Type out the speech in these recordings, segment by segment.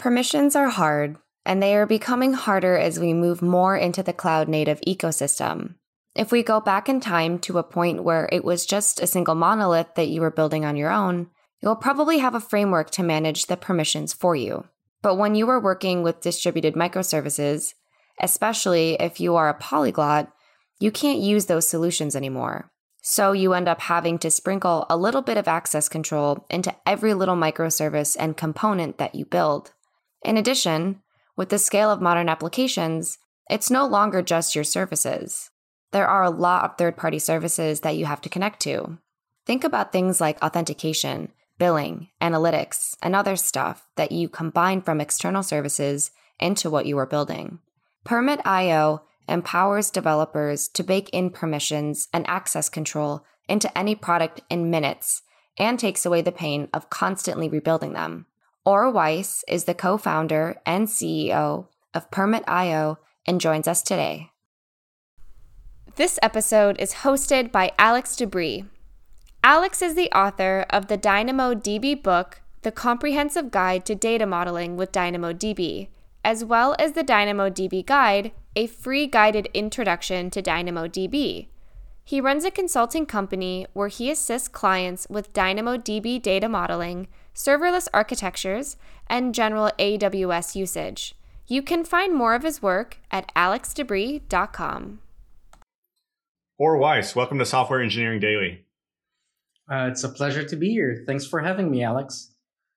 Permissions are hard, and they are becoming harder as we move more into the cloud native ecosystem. If we go back in time to a point where it was just a single monolith that you were building on your own, you'll probably have a framework to manage the permissions for you. But when you are working with distributed microservices, especially if you are a polyglot, you can't use those solutions anymore. So you end up having to sprinkle a little bit of access control into every little microservice and component that you build. In addition, with the scale of modern applications, it's no longer just your services. There are a lot of third party services that you have to connect to. Think about things like authentication, billing, analytics, and other stuff that you combine from external services into what you are building. Permit.io empowers developers to bake in permissions and access control into any product in minutes and takes away the pain of constantly rebuilding them. Or Weis is the co founder and CEO of Permit.io and joins us today. This episode is hosted by Alex DeBrie. Alex is the author of the DynamoDB book, The Comprehensive Guide to Data Modeling with DynamoDB, as well as the DynamoDB Guide, a free guided introduction to DynamoDB. He runs a consulting company where he assists clients with DynamoDB data modeling serverless architectures, and general AWS usage. You can find more of his work at alexdebrie.com. Or Weis, welcome to Software Engineering Daily. Uh, it's a pleasure to be here. Thanks for having me, Alex.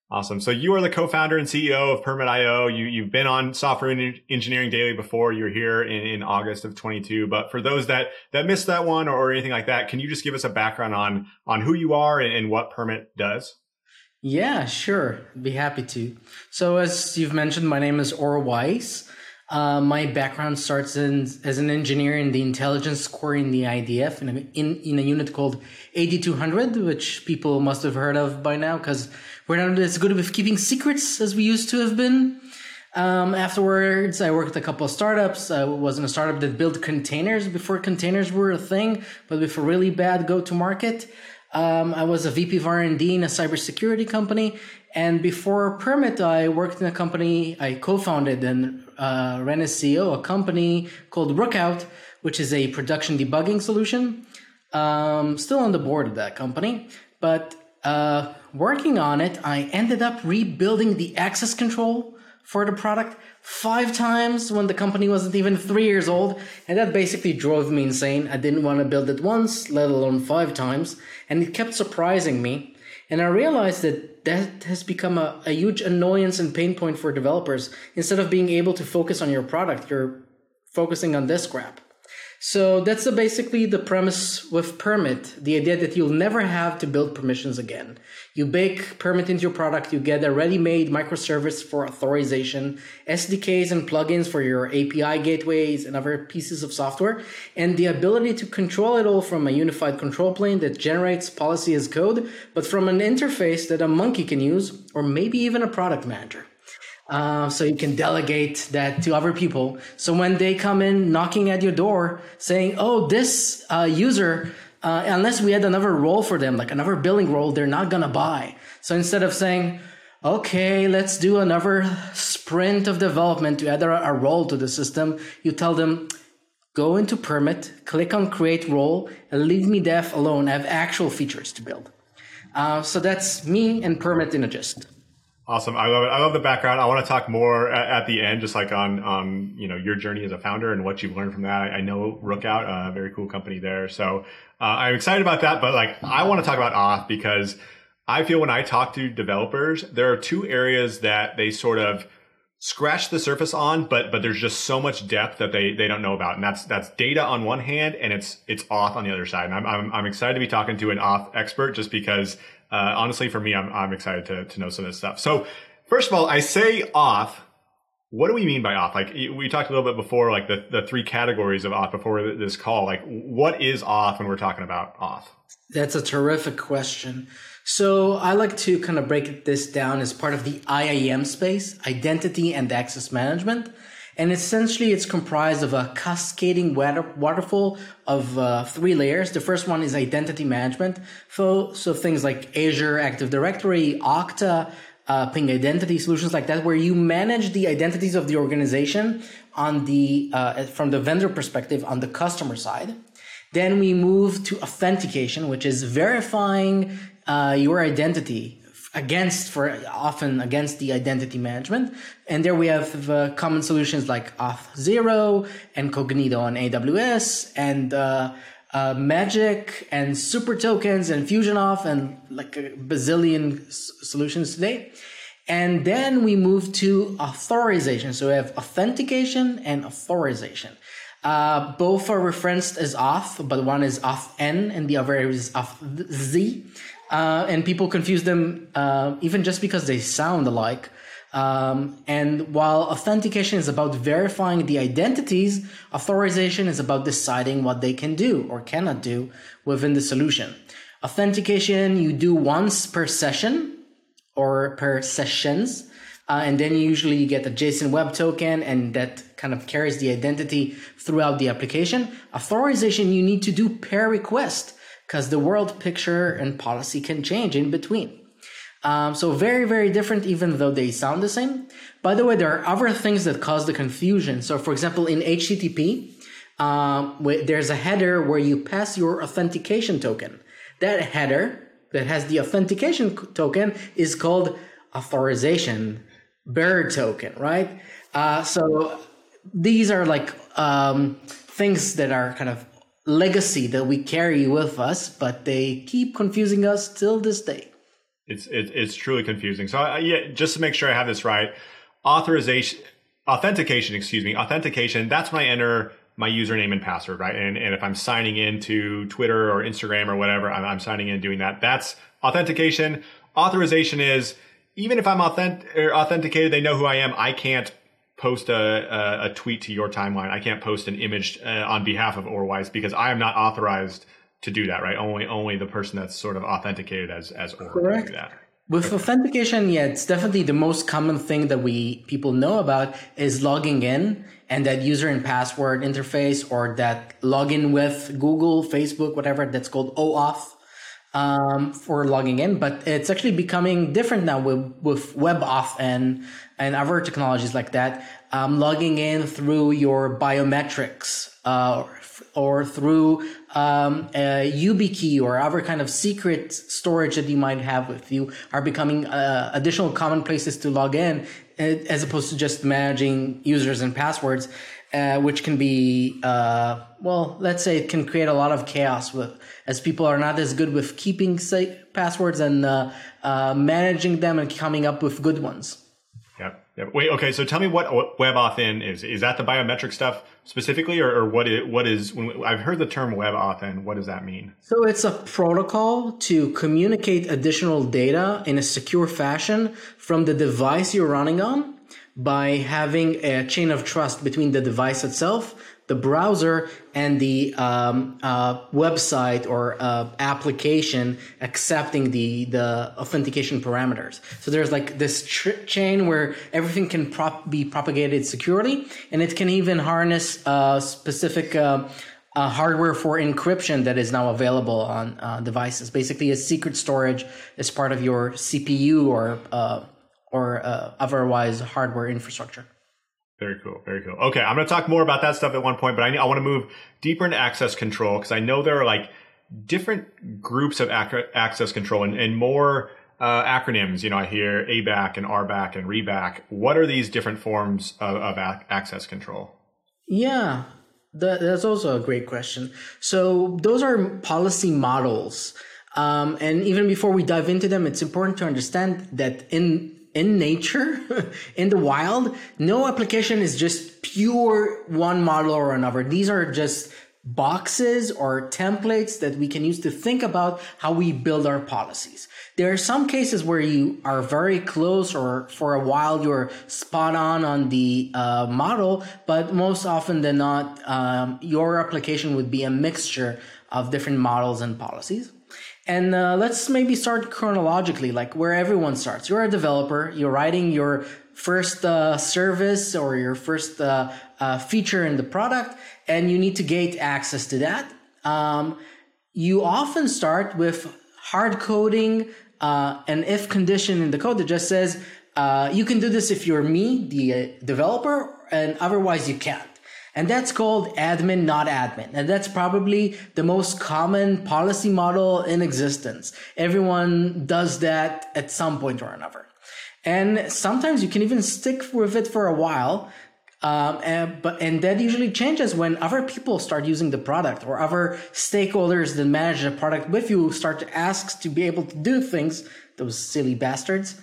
Awesome. So you are the co-founder and CEO of Permit.io. You, you've been on Software Engineering Daily before. You're here in, in August of 22. But for those that, that missed that one or anything like that, can you just give us a background on, on who you are and, and what Permit does? Yeah, sure. Be happy to. So, as you've mentioned, my name is Or Weis. Uh, my background starts in, as an engineer in the intelligence corps in the IDF in a, in, in a unit called 8200, which people must have heard of by now because we're not as good with keeping secrets as we used to have been. Um, afterwards, I worked at a couple of startups. I was in a startup that built containers before containers were a thing, but with a really bad go to market. Um, I was a VP of R&D in a cybersecurity company, and before Permit, I worked in a company I co-founded and uh, ran as CEO a company called Rookout, which is a production debugging solution. Um, still on the board of that company, but uh, working on it, I ended up rebuilding the access control for the product five times when the company wasn't even three years old. And that basically drove me insane. I didn't want to build it once, let alone five times. And it kept surprising me. And I realized that that has become a, a huge annoyance and pain point for developers. Instead of being able to focus on your product, you're focusing on this crap. So that's basically the premise with Permit, the idea that you'll never have to build permissions again. You bake Permit into your product, you get a ready-made microservice for authorization, SDKs and plugins for your API gateways and other pieces of software, and the ability to control it all from a unified control plane that generates policy as code, but from an interface that a monkey can use, or maybe even a product manager. Uh, so you can delegate that to other people. So when they come in knocking at your door saying, "Oh, this uh, user," uh, unless we had another role for them, like another billing role, they're not gonna buy. So instead of saying, "Okay, let's do another sprint of development to add a, a role to the system," you tell them, "Go into permit, click on create role, and leave me dev alone. I have actual features to build." Uh, so that's me and permit in a gist. Awesome. I love it. I love the background. I want to talk more at, at, the end, just like on, on, you know, your journey as a founder and what you've learned from that. I, I know Rookout, a very cool company there. So, uh, I'm excited about that. But like, I want to talk about auth because I feel when I talk to developers, there are two areas that they sort of scratch the surface on, but, but there's just so much depth that they, they don't know about. And that's, that's data on one hand and it's, it's auth on the other side. And I'm, I'm, I'm excited to be talking to an auth expert just because uh, honestly, for me, I'm, I'm excited to, to know some of this stuff. So first of all, I say auth. What do we mean by auth? Like we talked a little bit before, like the, the three categories of auth before this call. Like what is auth when we're talking about auth? That's a terrific question. So I like to kind of break this down as part of the IAM space, identity and access management. And essentially, it's comprised of a cascading water, waterfall of uh, three layers. The first one is identity management. So, so things like Azure Active Directory, Okta, uh, ping identity solutions like that, where you manage the identities of the organization on the uh, from the vendor perspective on the customer side. Then we move to authentication, which is verifying uh, your identity against for often against the identity management. And there we have uh, common solutions like Auth0 and Cognito on AWS and uh, uh, Magic and Super Tokens and FusionAuth and like a bazillion s- solutions today. And then we move to authorization. So we have authentication and authorization. Uh, both are referenced as auth, but one is auth n and the other is auth z. Uh, and people confuse them uh, even just because they sound alike. Um, and while authentication is about verifying the identities, authorization is about deciding what they can do or cannot do within the solution. Authentication you do once per session or per sessions. Uh, and then usually you get a JSON web token and that kind of carries the identity throughout the application. Authorization you need to do per request because the world picture and policy can change in between. Um, so very, very different, even though they sound the same. By the way, there are other things that cause the confusion. So for example, in HTTP, uh, there's a header where you pass your authentication token. That header that has the authentication token is called authorization bearer token, right? Uh, so these are like um, things that are kind of legacy that we carry with us, but they keep confusing us till this day. It's it, it's truly confusing. So uh, yeah, just to make sure I have this right, authorization, authentication, excuse me, authentication. That's when I enter my username and password, right? And and if I'm signing into Twitter or Instagram or whatever, I'm, I'm signing in doing that. That's authentication. Authorization is even if I'm authentic authenticated, they know who I am. I can't post a, a, a tweet to your timeline. I can't post an image uh, on behalf of Or Weis because I am not authorized to do that, right? Only only the person that's sort of authenticated as as Or Correct. can do that. With okay. authentication, yeah, it's definitely the most common thing that we people know about is logging in and that user and password interface or that login with Google, Facebook, whatever that's called OAuth um, for logging in. But it's actually becoming different now with, with WebAuthn and and other technologies like that. Um, logging in through your biometrics uh, or through um, a YubiKey or other kind of secret storage that you might have with you are becoming uh, additional common places to log in as opposed to just managing users and passwords, uh, which can be, uh, well, let's say it can create a lot of chaos with, as people are not as good with keeping say, passwords and uh, uh, managing them and coming up with good ones. Yeah. Wait. Okay. So tell me what, WebAuthn is. Is that the biometric stuff specifically, or, or what? Is, what is? When, I've heard the term WebAuthn. What does that mean? So it's a protocol to communicate additional data in a secure fashion from the device you're running on by having a chain of trust between the device itself the browser and the um, uh, website or uh, application accepting the the authentication parameters. So there's like this tr- chain where everything can prop- be propagated securely, and it can even harness uh, specific. Uh, uh, hardware for encryption that is now available on uh, devices. Basically, a secret storage as part of your CPU or or otherwise hardware infrastructure. Very cool. Very cool. Okay. I'm going to talk more about that stuff at one point, but I, I want to move deeper into access control because I know there are like different groups of ac- access control and, and more uh, acronyms. You know, I hear ABAC and RBAC and REBAC. What are these different forms of, of ac- access control? Yeah, that, that's also a great question. So those are policy models. Um, and even before we dive into them, it's important to understand that in in nature, in the wild, no application is just pure one model or another. These are just boxes or templates that we can use to think about how we build our policies. There are some cases where you are very close or for a while you're spot on on the uh, model, but most often than not, um, your application would be a mixture of different models and policies. And uh, let's maybe start chronologically, like where everyone starts. You're a developer, you're writing your first uh, service or your first uh, uh feature in the product, and you need to gate access to that. Um, you often start with hard coding uh, an if condition in the code that just says uh, you can do this if you're me, the developer, and otherwise you can't. And that's called admin, not admin. And that's probably the most common policy model in existence. Everyone does that at some point or another. And sometimes you can even stick with it for a while. Um, and, but, and that usually changes when other people start using the product or other stakeholders that manage the product with you start to ask to be able to do things, those silly bastards.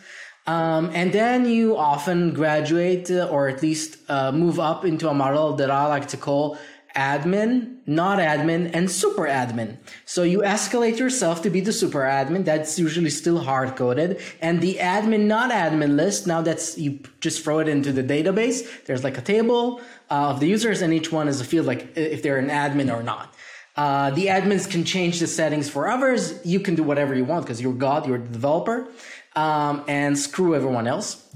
Um, and then you often graduate uh, or at least uh, move up into a model that I like to call admin, not admin, and super admin. So you escalate yourself to be the super admin. That's usually still hard coded. And the admin, not admin list, now that's you just throw it into the database. There's like a table uh, of the users, and each one is a field like if they're an admin or not. Uh, the admins can change the settings for others. You can do whatever you want because you're God, you're the developer um, and screw everyone else.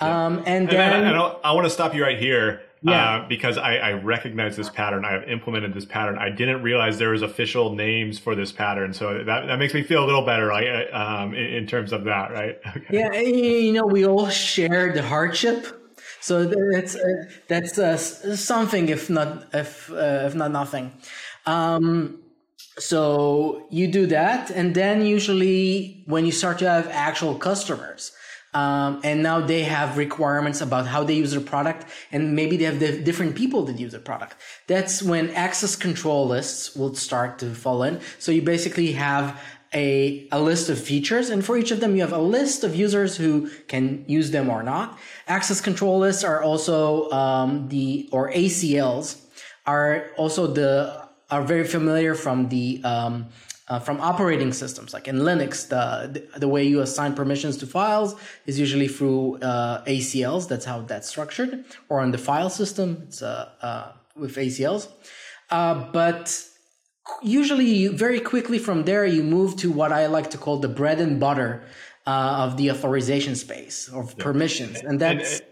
Um, and then and I, I want to stop you right here. Yeah. Uh, because I, I, recognize this pattern. I have implemented this pattern. I didn't realize there was official names for this pattern. So that, that makes me feel a little better, right? Um, in, in, terms of that, right? Okay. Yeah. You know, we all share the hardship. So that's, uh, that's uh, something, if not, if, uh, if not nothing. Um, so you do that, and then usually when you start to have actual customers, um, and now they have requirements about how they use their product, and maybe they have the different people that use the product. That's when access control lists will start to fall in. So you basically have a, a list of features, and for each of them, you have a list of users who can use them or not. Access control lists are also um, the or ACLs are also the are very familiar from the um, uh, from operating systems. Like in Linux, the, the way you assign permissions to files is usually through uh, ACLs. That's how that's structured. Or on the file system, it's uh, uh with ACLs. Uh, but usually, very quickly from there, you move to what I like to call the bread and butter uh, of the authorization space of yeah. permissions, and that's. And,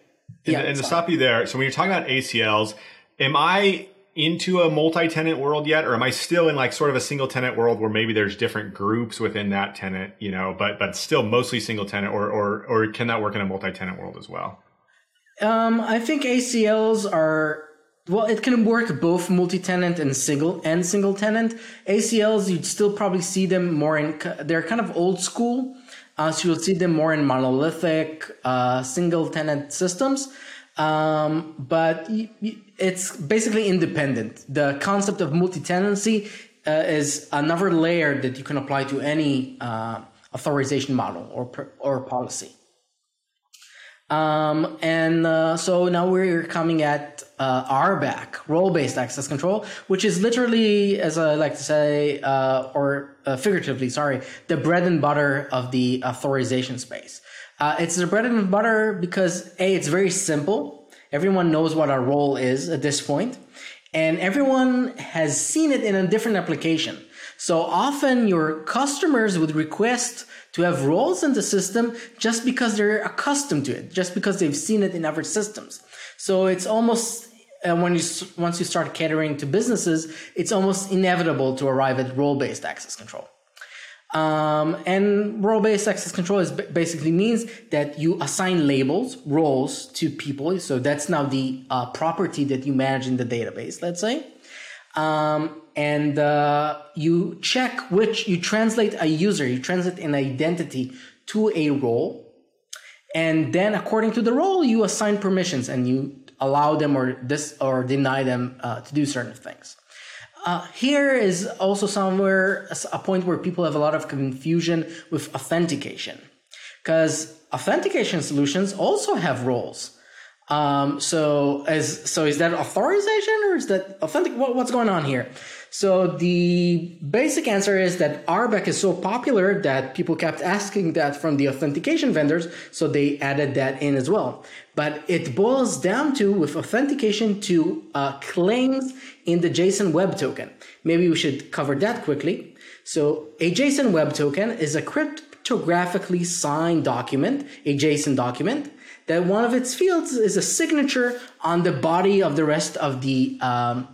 and, yeah, and to stop you there, so when you're talking about ACLs, am I into a multi-tenant world yet or am i still in like sort of a single tenant world where maybe there's different groups within that tenant you know but but still mostly single tenant or or or can that work in a multi-tenant world as well? Um i think acls are well it can work both multi-tenant and single and single tenant. Acls you'd still probably see them more in they're kind of old school. Uh, so you'll see them more in monolithic uh, single tenant systems. Um, but it's basically independent. The concept of multi-tenancy uh, is another layer that you can apply to any uh, authorization model or or policy. Um, and uh, so now we're coming at uh, RBAC, role-based access control, which is literally, as I like to say, uh, or uh, figuratively, sorry, the bread and butter of the authorization space. Uh, it's the bread and butter because a it's very simple. Everyone knows what our role is at this point, and everyone has seen it in a different application. So often your customers would request to have roles in the system just because they're accustomed to it, just because they've seen it in other systems. So it's almost uh, when you once you start catering to businesses, it's almost inevitable to arrive at role-based access control. Um, and role-based access control is basically means that you assign labels, roles to people. So that's now the uh, property that you manage in the database, let's say. Um, and uh, you check which, you translate a user, you translate an identity to a role. And then according to the role, you assign permissions and you allow them or this or deny them uh, to do certain things. Uh, here is also somewhere a point where people have a lot of confusion with authentication because authentication solutions also have roles. Um, so as so is that authorization or is that authentic? What, what's going on here? So the basic answer is that RBAC is so popular that people kept asking that from the authentication vendors, so they added that in as well. But it boils down to with authentication to uh, claims in the JSON Web Token. Maybe we should cover that quickly. So a JSON Web Token is a cryptographically signed document, a JSON document that one of its fields is a signature on the body of the rest of the um,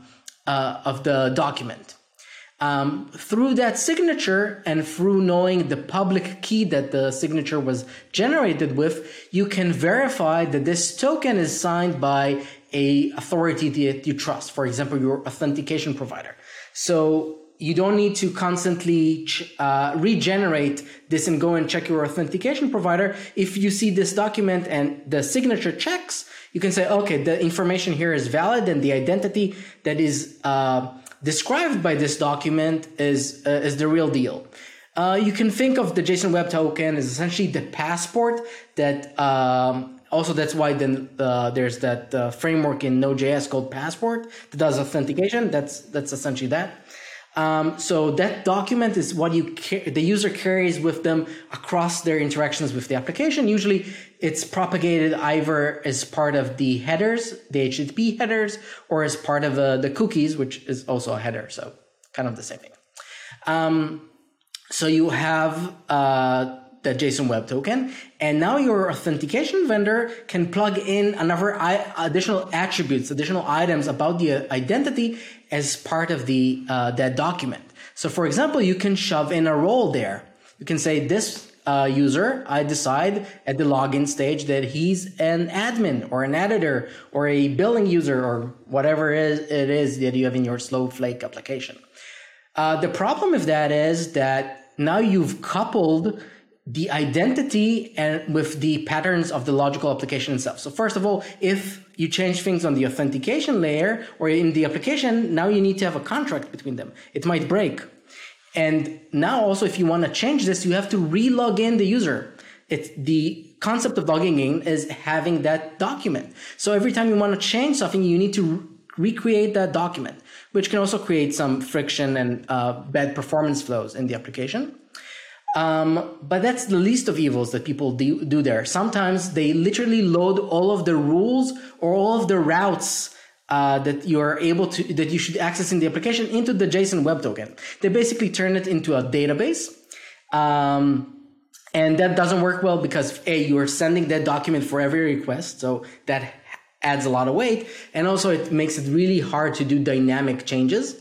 uh, of the document. Um, through that signature and through knowing the public key that the signature was generated with, you can verify that this token is signed by a authority that you trust. For example, your authentication provider. So you don't need to constantly uh, regenerate this and go and check your authentication provider. If you see this document and the signature checks, you can say, okay, the information here is valid and the identity that is uh, described by this document is uh, is the real deal. Uh, you can think of the JSON Web Token as essentially the passport that. Um, also, that's why then uh, there's that uh, framework in Node.js called Passport that does authentication. That's that's essentially that. Um, so that document is what you the user carries with them across their interactions with the application. Usually, it's propagated either as part of the headers, the HTTP headers, or as part of uh, the cookies, which is also a header. So kind of the same thing. Um, so you have uh, the JSON Web Token, and now your authentication vendor can plug in another additional attributes, additional items about the identity as part of the uh, that document. So, for example, you can shove in a role there. You can say this uh, user, I decide at the login stage that he's an admin or an editor or a billing user or whatever it is, that you have in your Snowflake application. Uh, the problem with that is that now you've coupled the identity and with the patterns of the logical application itself. So first of all, if you change things on the authentication layer or in the application, now you need to have a contract between them. It might break. And now also, if you want to change this, you have to re-log in the user. It's the concept of logging in is having that document. So every time you want to change something, you need to recreate that document, which can also create some friction and uh, bad performance flows in the application. Um, but that's the least of evils that people do, do there. Sometimes they literally load all of the rules or all of the routes uh, that you are able to that you should access in the application into the JSON Web Token. They basically turn it into a database. Um, and that doesn't work well because a you are sending that document for every request, so that adds a lot of weight, and also it makes it really hard to do dynamic changes.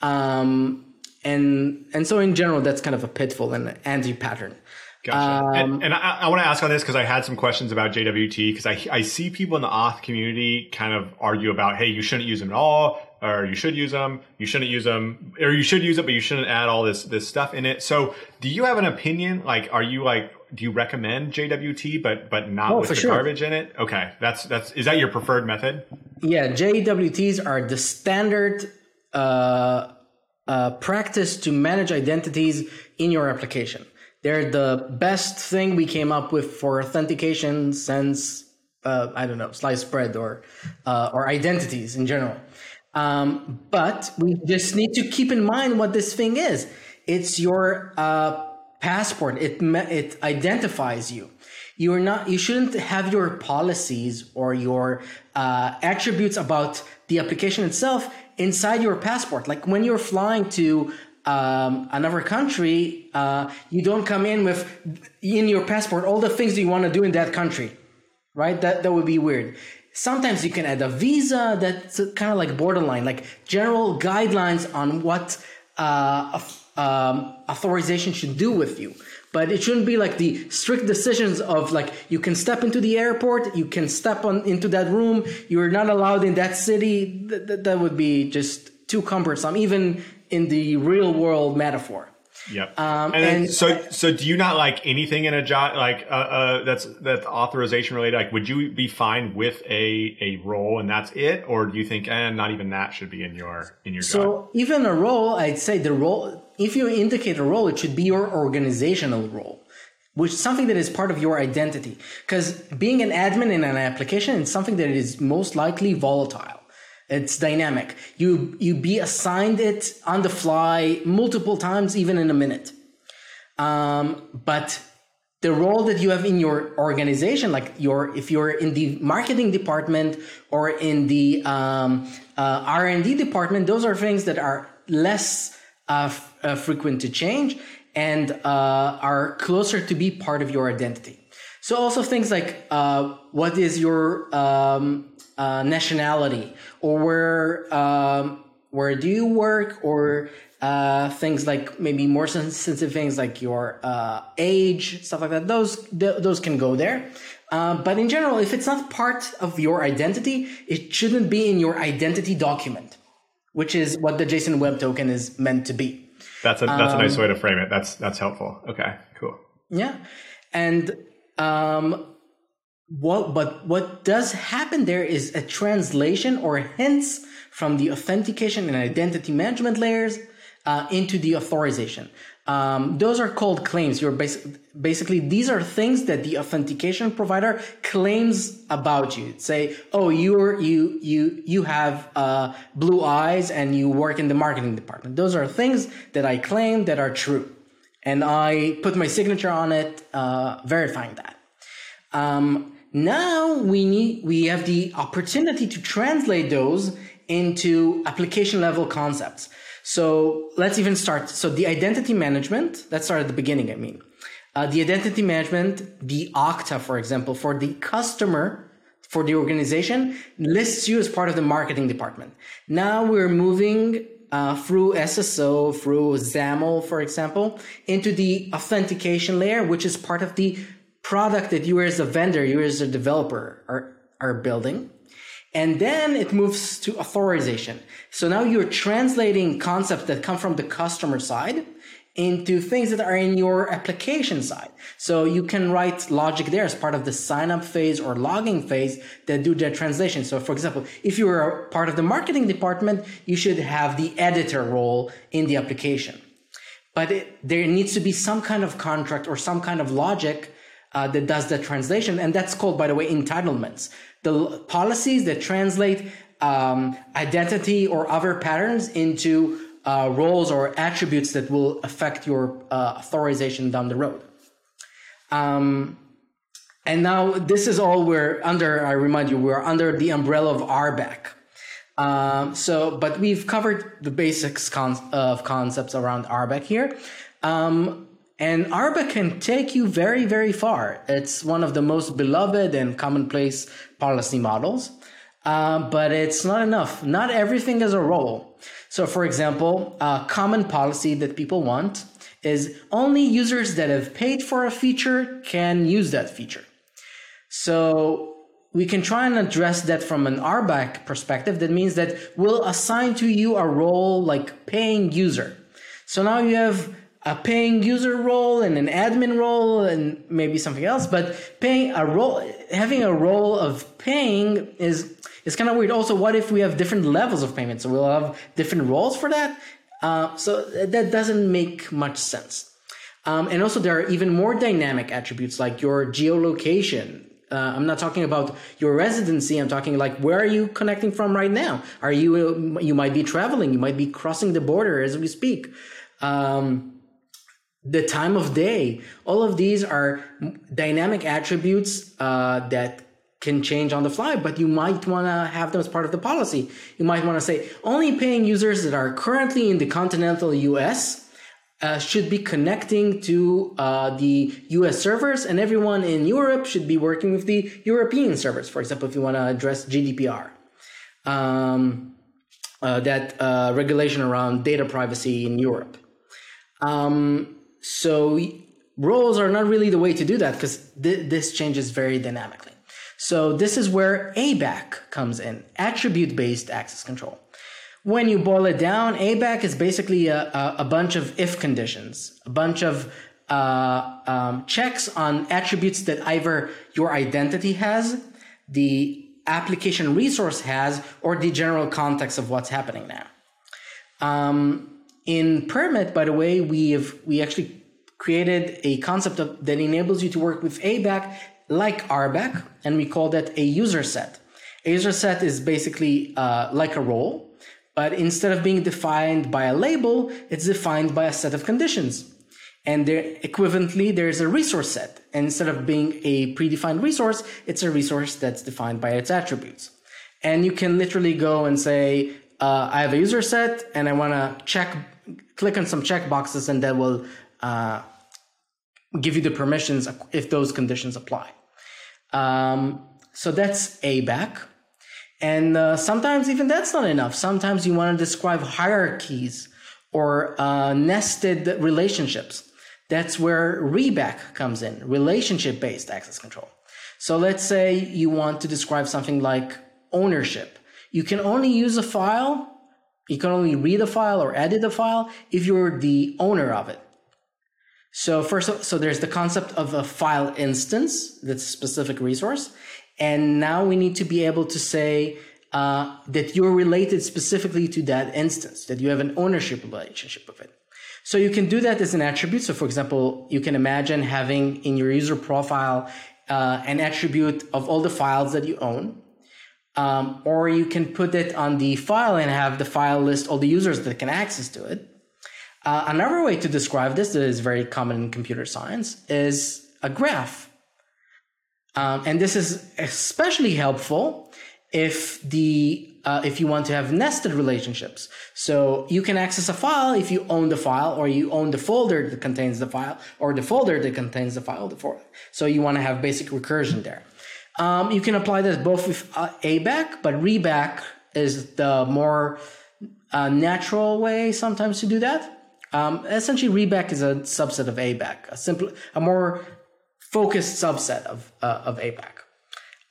Um, and and so in general that's kind of a pitfall and anti pattern Gotcha. Um, and, and, I, I want to ask on this because I had some questions about JWT because I, I see people in the auth community kind of argue about, hey, you shouldn't use them at all, or you should use them, you shouldn't use them, or you should use it, but you shouldn't add all this this stuff in it. So, do you have an opinion? Like, are you like, do you recommend JWT, but but not oh, with the sure. garbage in it? Okay, that's that's is that your preferred method? Yeah, JWTs are the standard. Uh, uh, practice to manage identities in your application. They're the best thing we came up with for authentication since uh, I don't know sliced bread or uh, or identities in general. Um, but we just need to keep in mind what this thing is. It's your uh, passport. It it identifies you. You're not. You shouldn't have your policies or your uh, attributes about the application itself inside your passport. Like when you're flying to um, another country, uh, you don't come in with in your passport all the things you want to do in that country, right? That that would be weird. Sometimes you can add a visa that's kind of like borderline, like general guidelines on what uh, um, authorization should do with you but it shouldn't be like the strict decisions of like you can step into the airport you can step on into that room you're not allowed in that city Th- th- that would be just too cumbersome even in the real world metaphor Yep. Um, and, and, so, so do you not like anything in a job like uh, uh, that's that's authorization related? Like, would you be fine with a a role and that's it, or do you think, and eh, not even that should be in your in your so job? even a role, I'd say the role. If you indicate a role, it should be your organizational role which is something that is part of your identity. Because being an admin in an application is something that is most likely volatile. It's dynamic. You you be assigned it on the fly multiple times, even in a minute. Um, but the role that you have in your organization, like your if you're in the marketing department or in the um, uh, R and D department, those are things that are less uh, f- uh, frequent to change and uh, are closer to be part of your identity. So also things like uh, what is your um, uh, nationality or where um, where do you work or uh, things like maybe more sensitive things like your uh, age, stuff like that. Those th- those can go there. Uh, but in general, if it's not part of your identity, it shouldn't be in your identity document, which is what the JSON Web Token is meant to be. That's a that's um, a nice way to frame it. That's that's helpful. Okay, cool. Yeah, and um, what but what does happen there is a translation or hints from the authentication and identity management layers uh, into the authorization. Um, those are called claims. You're basic, basically these are things that the authentication provider claims about you. Say, oh, you're you you you have uh, blue eyes and you work in the marketing department. Those are things that I claim that are true, and I put my signature on it, uh, verifying that. Um, now we need we have the opportunity to translate those into application level concepts. So let's even start. So the identity management, let's start at the beginning, I mean. Uh, the identity management, the Okta, for example, for the customer, for the organization, lists you as part of the marketing department. Now we're moving uh, through SSO, through SAML, for example, into the authentication layer, which is part of the product that you as a vendor, you as a developer are, are building. And then it moves to authorization. So now you're translating concepts that come from the customer side into things that are in your application side. So you can write logic there as part of the sign up phase or logging phase that do that translation. So for example, if you are part of the marketing department, you should have the editor role in the application. But it, there needs to be some kind of contract or some kind of logic uh, that does the translation. And that's called, by the way, entitlements the policies that translate um, identity or other patterns into uh, roles or attributes that will affect your uh, authorization down the road. Um, and now this is all we're under, I remind you, we're under the umbrella of RBAC. Um, so, but we've covered the basics con- of concepts around RBAC here. Um, and RBAC can take you very, very far. It's one of the most beloved and commonplace policy models, uh, but it's not enough. Not everything is a role. So, for example, a common policy that people want is only users that have paid for a feature can use that feature. So, we can try and address that from an RBAC perspective. That means that we'll assign to you a role like paying user. So now you have a paying user role and an admin role and maybe something else but paying a role having a role of paying is is kind of weird also what if we have different levels of payment so we'll have different roles for that uh, so that doesn't make much sense um, and also there are even more dynamic attributes like your geolocation uh, I'm not talking about your residency. I'm talking like where are you connecting from right now? Are you you might be traveling? You might be crossing the border as we speak. Um, the time of day. All of these are dynamic attributes uh, that can change on the fly, but you might want to have them as part of the policy. You might want to say only paying users that are currently in the continental US uh, should be connecting to uh, the US servers, and everyone in Europe should be working with the European servers. For example, if you want to address GDPR. Um, uh, that uh, regulation around data privacy in Europe. Um, so roles are not really the way to do that because th- this changes very dynamically. So this is where ABAC comes in, attribute-based access control. When you boil it down, ABAC is basically a, a, a bunch of if conditions, a bunch of uh, um, checks on attributes that either your identity has, the application resource has, or the general context of what's happening now. Um, in Permit, by the way, we have we actually created a concept of, that enables you to work with ABAC like RBAC, and we call that a user set. A user set is basically uh, like a role, but instead of being defined by a label, it's defined by a set of conditions. And there, equivalently, there's a resource set. And instead of being a predefined resource, it's a resource that's defined by its attributes. And you can literally go and say, uh, I have a user set and I want to check click on some checkboxes and that will uh, give you the permissions if those conditions apply. Um, so that's ABAC. And uh, sometimes even that's not enough. Sometimes you want to describe hierarchies or uh, nested relationships. That's where REBAC comes in, relationship based access control. So let's say you want to describe something like ownership. You can only use a file, you can only read a file or edit a file if you're the owner of it. So first, so there's the concept of a file instance that's a specific resource. And now we need to be able to say uh, that you're related specifically to that instance, that you have an ownership relationship with it. So you can do that as an attribute. So for example, you can imagine having in your user profile uh, an attribute of all the files that you own. Um, or you can put it on the file and have the file list all the users that can access to it. Uh, another way to describe this that is very common in computer science is a graph. Um, and this is especially helpful if the uh, if you want to have nested relationships. So you can access a file if you own the file or you own the folder that contains the file or the folder that contains the file. So you want to have basic recursion there. Um, you can apply this both with uh, ABAC, but REBAC is the more uh, natural way sometimes to do that. Um, essentially, REBAC is a subset of ABAC, a simple, a more focused subset of uh, of ABAC.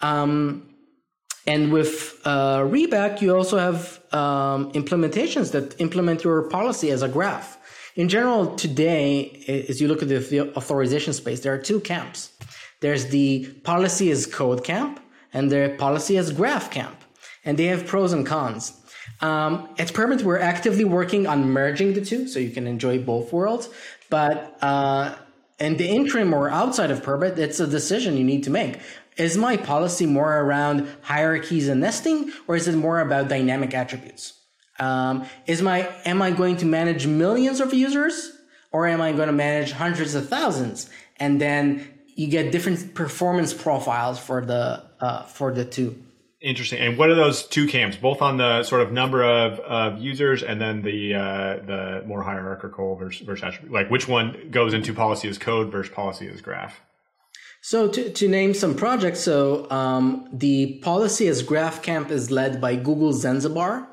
Um, and with uh, REBAC, you also have um, implementations that implement your policy as a graph. In general, today, as you look at the authorization space, there are two camps. There's the policy as code camp and the policy as graph camp, and they have pros and cons. Um, at Permit, we're actively working on merging the two so you can enjoy both worlds. But uh, in the interim or outside of Permit, it's a decision you need to make. Is my policy more around hierarchies and nesting, or is it more about dynamic attributes? Um, is my am I going to manage millions of users, or am I going to manage hundreds of thousands? And then you get different performance profiles for the uh, for the two. Interesting. And what are those two camps? Both on the sort of number of, of users, and then the uh, the more hierarchical versus, versus attribute. Like which one goes into policy as code versus policy as graph? So to, to name some projects, so um, the policy as graph camp is led by Google Zanzibar.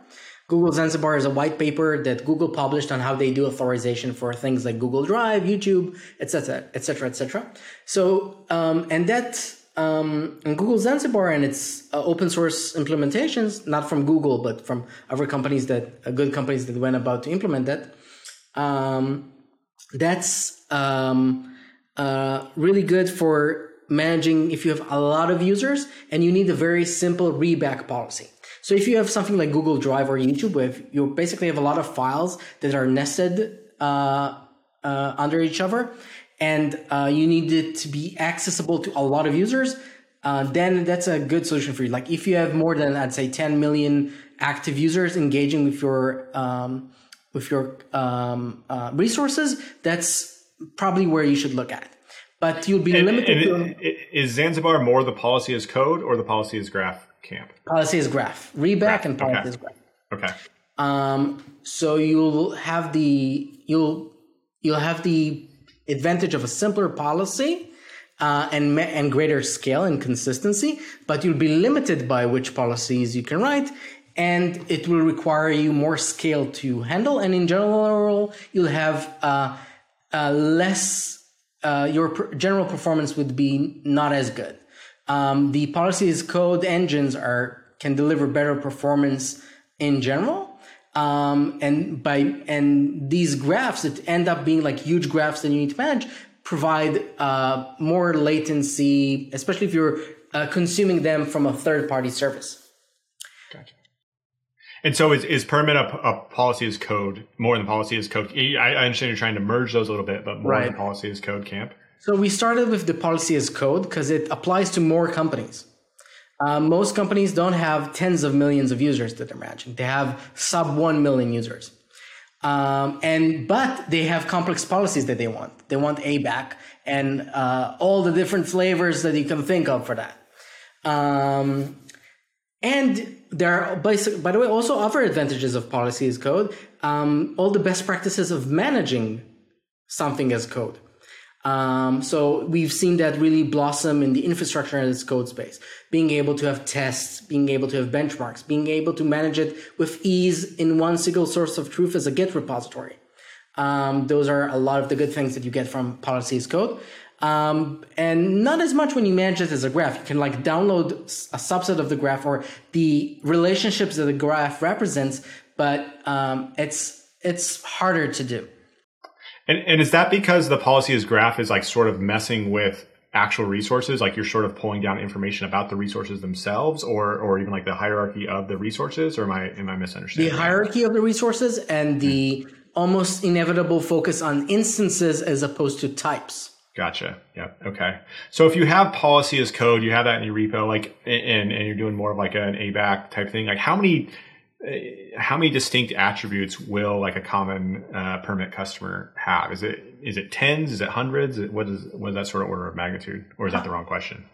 Google Zanzibar is a white paper that Google published on how they do authorization for things like Google Drive, YouTube, etc., etc., etc. So, um, and that um, Google Zanzibar and its uh, open source implementations, not from Google, but from other companies that uh, good companies that went about to implement that. Um, that's um, uh, really good for managing if you have a lot of users and you need a very simple REBAC policy. So if you have something like Google Drive or YouTube, where you basically have a lot of files that are nested uh, uh, under each other, and uh, you need it to be accessible to a lot of users, uh, then that's a good solution for you. Like if you have more than I'd say 10 million active users engaging with your um, with your um, uh, resources, that's probably where you should look at. But you'll be and, limited. And to, is Zanzibar more the policy as code or the policy as graph camp? Policy is graph, REBAC graph. and policy okay. as graph. Okay. Um, so you'll have the you'll you'll have the advantage of a simpler policy uh, and and greater scale and consistency, but you'll be limited by which policies you can write, and it will require you more scale to handle. And in general, you'll have uh, uh, less. Uh, your per- general performance would be not as good. Um, the policies code engines are can deliver better performance in general, um, and by and these graphs that end up being like huge graphs that you need to manage provide uh, more latency, especially if you're uh, consuming them from a third party service. Gotcha. And so is, is permit a, a policy as code more than policy as code? I, I, understand you're trying to merge those a little bit, but more right. than policy as code camp. So we started with the policy as code because it applies to more companies. Uh, most companies don't have tens of millions of users that they're managing. They have sub 1 million users. Um, and but they have complex policies that they want. They want ABAC and uh, all the different flavors that you can think of for that. Um, and there are, by, by, the way, also other advantages of policy as code. Um, all the best practices of managing something as code. Um, so we've seen that really blossom in the infrastructure as code space. Being able to have tests, being able to have benchmarks, being able to manage it with ease in one single source of truth as a Git repository. Um, those are a lot of the good things that you get from policies code. Um, and not as much when you manage it as a graph. You can like download a subset of the graph or the relationships that the graph represents, but um, it's it's harder to do. And, and is that because the policy as graph is like sort of messing with actual resources? Like you're sort of pulling down information about the resources themselves or or even like the hierarchy of the resources? Or am i am i misunderstanding? The hierarchy of the resources and the mm-hmm. almost inevitable focus on instances as opposed to types. Gotcha. Yeah okay. So if you have policy as code you have that in your repo like and and you're doing more of like an abac type thing like how many how many distinct attributes will like a common uh, permit customer have? Is it is it tens? Is it hundreds? What is what is that sort of order of magnitude, or is that the wrong question?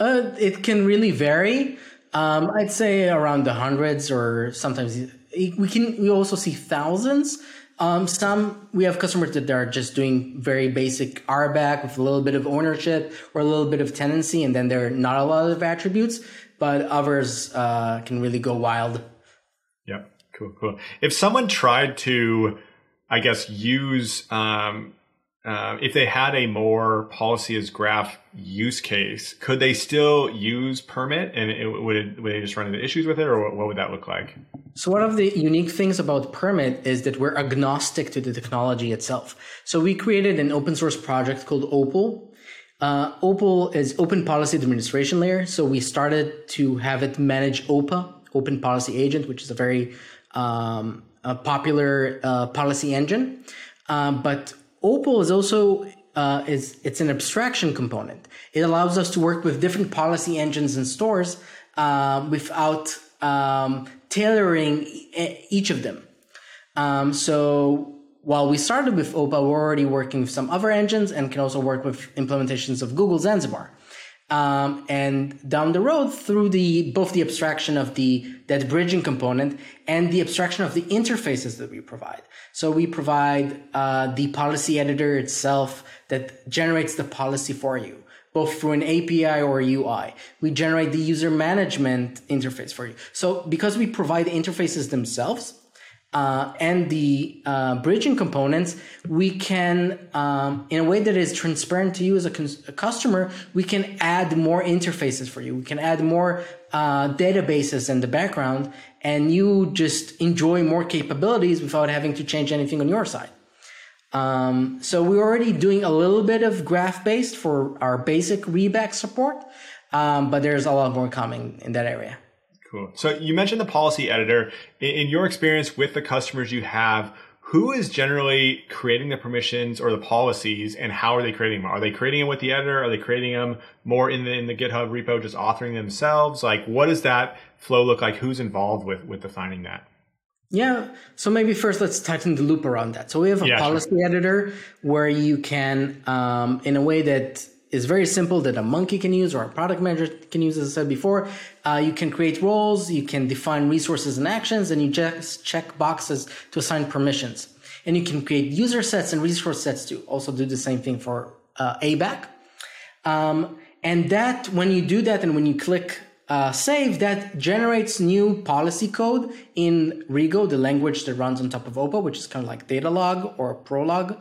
Uh, it can really vary. Um, I'd say around the hundreds, or sometimes we can. We also see thousands. Um, some we have customers that are just doing very basic RBAC with a little bit of ownership or a little bit of tenancy, and then there are not a lot of attributes. But others uh, can really go wild. Cool. Cool. If someone tried to, I guess, use, um, uh, if they had a more policy as graph use case, could they still use permit and it, would, it, would they just run into issues with it or what would that look like? So one of the unique things about permit is that we're agnostic to the technology itself. So we created an open source project called Opal. Uh, Opal is open policy administration layer. So we started to have it manage OPA, Open Policy Agent, which is a very um, a popular uh, policy engine. Um, but Opal is also uh, is it's an abstraction component. It allows us to work with different policy engines and stores uh, without um, tailoring each of them. Um, so while we started with Opal, we're already working with some other engines and can also work with implementations of Google Zanzibar. Um, and down the road through the both the abstraction of the that bridging component and the abstraction of the interfaces that we provide. So we provide uh, the policy editor itself that generates the policy for you, both through an API or a UI. We generate the user management interface for you. So because we provide interfaces themselves, uh, and the uh, bridging components, we can, um, in a way that is transparent to you as a, cons- a, customer, we can add more interfaces for you. We can add more uh, databases in the background, and you just enjoy more capabilities without having to change anything on your side. Um, so we're already doing a little bit of graph based for our basic ReBAC support, um, but there's a lot more coming in that area. Cool. So you mentioned the policy editor. In your experience with the customers you have, who is generally creating the permissions or the policies and how are they creating them? Are they creating them with the editor? Are they creating them more in the, in the GitHub repo, just authoring themselves? Like, what does that flow look like? Who's involved with, with defining that? Yeah. So maybe first let's tighten the loop around that. So we have a yeah, policy sure. editor where you can, um, in a way that is very simple that a monkey can use or a product manager can use, as I said before. Uh, you can create roles, you can define resources and actions, and you just check boxes to assign permissions. And you can create user sets and resource sets to also do the same thing for uh, ABAC. Um, and that, when you do that and when you click uh, save, that generates new policy code in Rego, the language that runs on top of OPA, which is kind of like Datalog or Prolog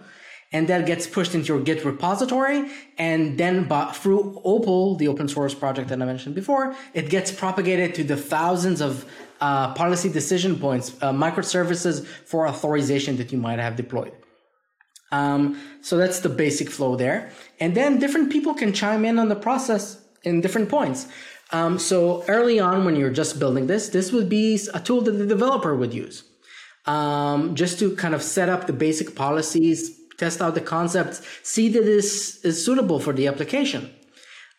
and that gets pushed into your Git repository. And then by, through Opal, the open source project that I mentioned before, it gets propagated to the thousands of uh, policy decision points, uh, microservices for authorization that you might have deployed. Um, so that's the basic flow there. And then different people can chime in on the process in different points. Um, so early on, when you're just building this, this would be a tool that the developer would use. Um, just to kind of set up the basic policies, test out the concepts, see that this is suitable for the application.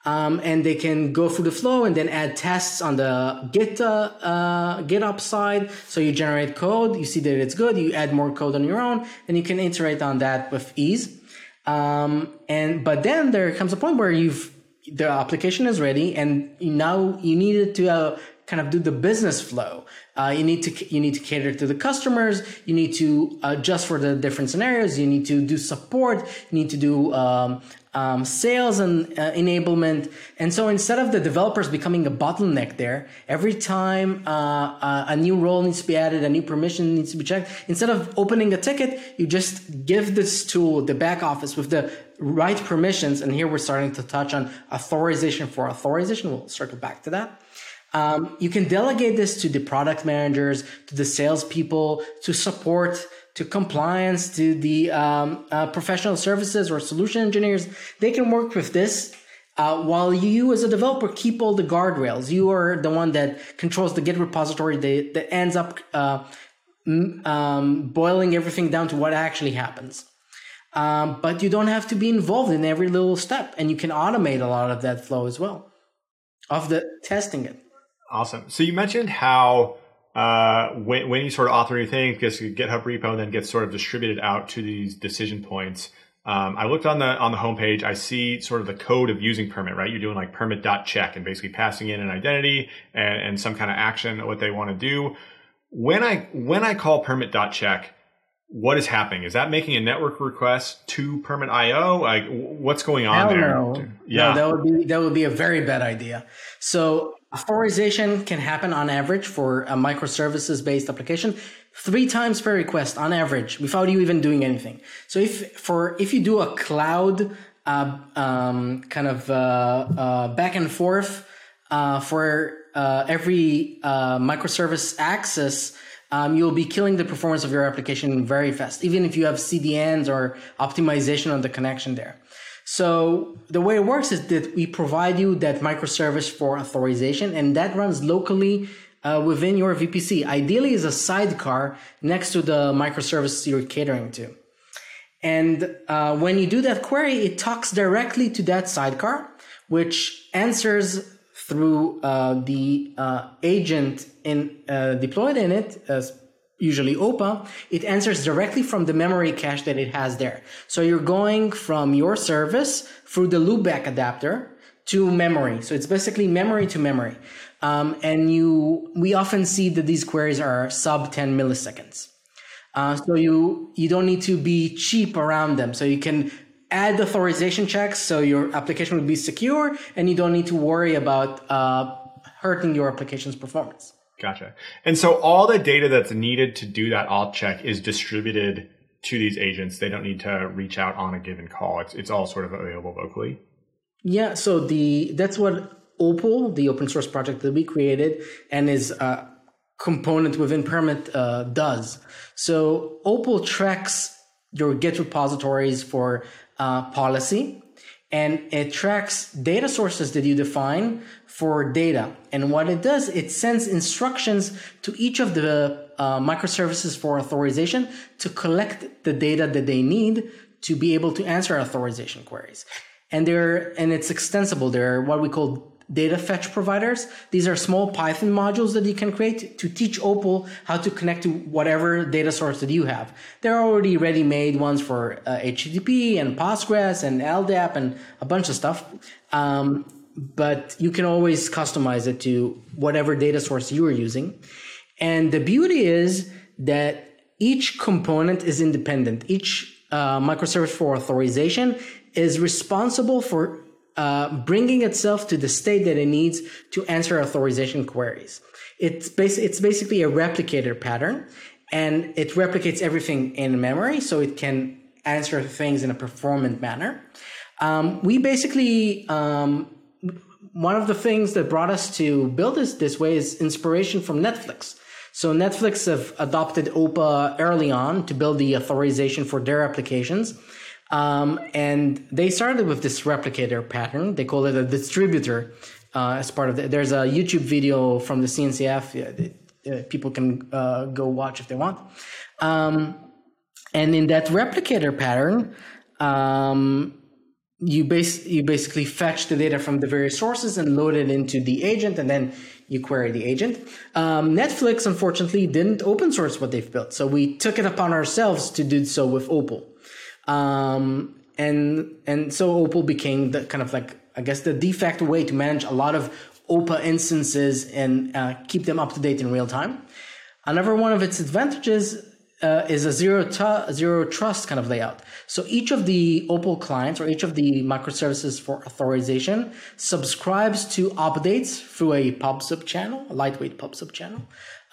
Um, and they can go through the flow and then add tests on the Git uh, uh, GitHub side. So you generate code, you see that it's good, you add more code on your own, and you can iterate on that with ease. Um, and but then there comes a point where you've the application is ready, and now you need to uh, kind of do the business flow. Uh, you need to you need to cater to the customers. You need to adjust for the different scenarios. You need to do support. You need to do um, um, sales and uh, enablement. And so instead of the developers becoming a bottleneck there, every time uh, uh, a new role needs to be added, a new permission needs to be checked, instead of opening a ticket, you just give this tool, the back office, with the right permissions. And here we're starting to touch on authorization for authorization. We'll circle back to that. Um, you can delegate this to the product managers, to the salespeople, to support to compliance, to the um, uh, professional services or solution engineers. They can work with this uh, while you, as a developer, keep all the guardrails. You are the one that controls the Git repository that, that ends up uh, um, boiling everything down to what actually happens. Um, but you don't have to be involved in every little step, and you can automate a lot of that flow as well of the testing it. Awesome. So you mentioned how uh, when, when you sort of author anything, gets a GitHub repo and then gets sort of distributed out to these decision points. Um, I looked on the on the homepage. I see sort of the code of using permit, right? You're doing like permit dot check and basically passing in an identity and, and some kind of action what they want to do. When I when I call permit dot check, what is happening? Is that making a network request to permit IO? Like what's going on Hell there? No. Yeah, no, that would be that would be a very bad idea. So Authorization can happen on average for a microservices based application three times per request on average without you even doing anything. So if for if you do a cloud uh, um, kind of uh, uh, back and forth uh, for uh, every uh, microservice access, um, you'll be killing the performance of your application very fast, even if you have CDNs or optimization on the connection there. So the way it works is that we provide you that microservice for authorization, and that runs locally uh, within your VPC. Ideally, is a sidecar next to the microservice you're catering to. And uh, when you do that query, it talks directly to that sidecar, which answers through uh, the uh, agent in uh, deployed in it, usually OPA, it answers directly from the memory cache that it has there. So you're going from your service through the loopback adapter to memory. So it's basically memory to memory. Um, and you, we often see that these queries are sub 10 milliseconds. Uh, so you, you don't need to be cheap around them. So you can add authorization checks so your application will be secure and you don't need to worry about uh, hurting your application's performance. Gotcha. And so all the data that's needed to do that auth check is distributed to these agents. They don't need to reach out on a given call. It's it's all sort of available locally. Yeah. So the that's what Opal, the open source project that we created, and is a component within Permit uh, does. So Opal tracks your Git repositories for uh, policy, and it tracks data sources that you define for data. And what it does, it sends instructions to each of the uh, microservices for authorization to collect the data that they need to be able to answer authorization queries. And they're, and it's extensible. They're what we call data fetch providers. These are small Python modules that you can create to teach Opal how to connect to whatever data source that you have. There are already ready-made ones for uh, HTTP and Postgres and LDAP and a bunch of stuff. Um, but you can always customize it to whatever data source you are using. And the beauty is that each component is independent. Each uh, microservice for authorization is responsible for uh, bringing itself to the state that it needs to answer authorization queries. It's, it's basically a replicator pattern and it replicates everything in memory so it can answer things in a performant manner. Um, we basically um, one of the things that brought us to build this this way is inspiration from Netflix. So Netflix have adopted OPA early on to build the authorization for their applications. Um, and they started with this replicator pattern. They call it a distributor uh, as part of the, there's a YouTube video from the CNCF. Uh, people can uh, go watch if they want. Um, and in that replicator pattern, um, you base you basically fetch the data from the various sources and load it into the agent and then you query the agent um, netflix unfortunately didn't open source what they've built so we took it upon ourselves to do so with opal um, and and so opal became the kind of like i guess the de facto way to manage a lot of opa instances and uh, keep them up to date in real time another one of its advantages uh, is a zero zero trust kind of layout. So each of the Opal clients or each of the microservices for authorization subscribes to updates through a PubSub channel, a lightweight PubSub channel.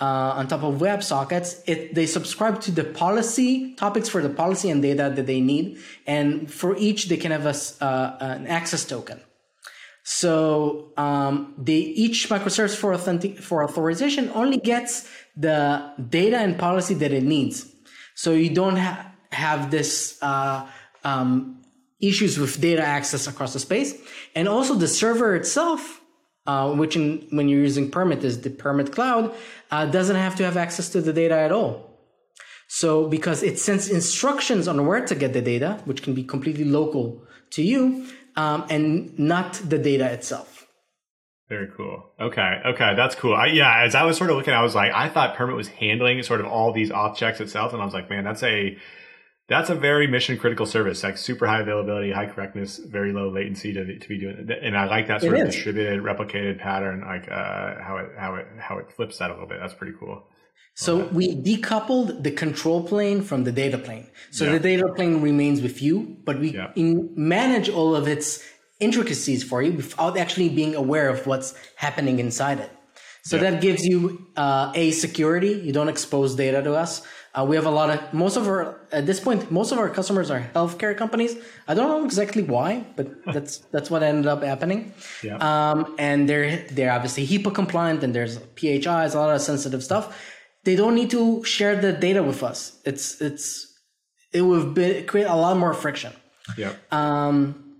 Uh, on top of WebSockets, it, they subscribe to the policy topics for the policy and data that they need, and for each they can have a, uh, an access token. So um, they each microservice for authentic for authorization only gets the data and policy that it needs. So you don't ha- have this uh, um, issues with data access across the space, and also the server itself, uh, which in, when you're using Permit is the Permit Cloud, uh, doesn't have to have access to the data at all. So because it sends instructions on where to get the data, which can be completely local to you, um, and not the data itself. Very cool. Okay. Okay. That's cool. I, yeah. As I was sort of looking, I was like, I thought Permit was handling sort of all these objects itself. And I was like, man, that's a, that's a very mission critical service, like super high availability, high correctness, very low latency to, to be doing. And I like that sort It of is. distributed, replicated pattern, like, uh, how it, how it, how it flips that a little bit. That's pretty cool. So we decoupled the control plane from the data plane. So Yeah. the data plane remains with you, but we Yeah. in, manage all of its intricacies for you without actually being aware of what's happening inside it. So Yeah. that gives you uh, a security. You don't expose data to us. Uh, we have a lot of most of our at this point most of our customers are healthcare companies. I don't know exactly why, but that's that's what ended up happening. Yeah. Um, and they're they're obviously HIPAA compliant, and there's PHIs, a lot of sensitive stuff. They don't need to share the data with us. It's it's it would be, create a lot more friction. yeah. Um,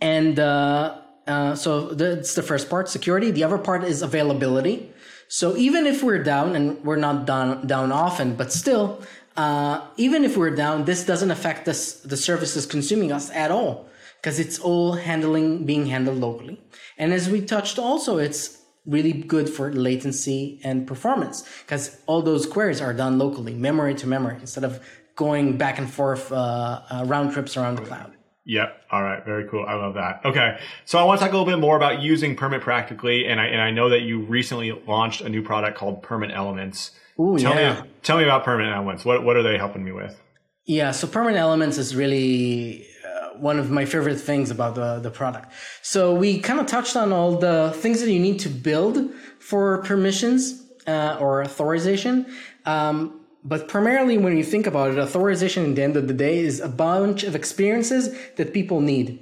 and uh, uh, so that's the first part, security. The other part is availability. So even if we're down, and we're not down down often, but still, uh, even if we're down, this doesn't affect us, the services consuming us at all, because it's all handling being handled locally. And as we touched, also, it's really good for latency and performance, because all those queries are done locally, memory to memory, instead of going back and forth uh, uh, round trips around the cloud. Yep. All right. Very cool. I love that. Okay. So I want to talk a little bit more about using Permit practically, and I and I know that you recently launched a new product called Permit Elements. Ooh, tell yeah. me tell me about Permit Elements. What what are they helping me with? Yeah, so Permit Elements is really uh, one of my favorite things about the, the product. So we kind of touched on all the things that you need to build for permissions uh, or authorization. Um, but primarily, when you think about it, authorization at the end of the day is a bunch of experiences that people need.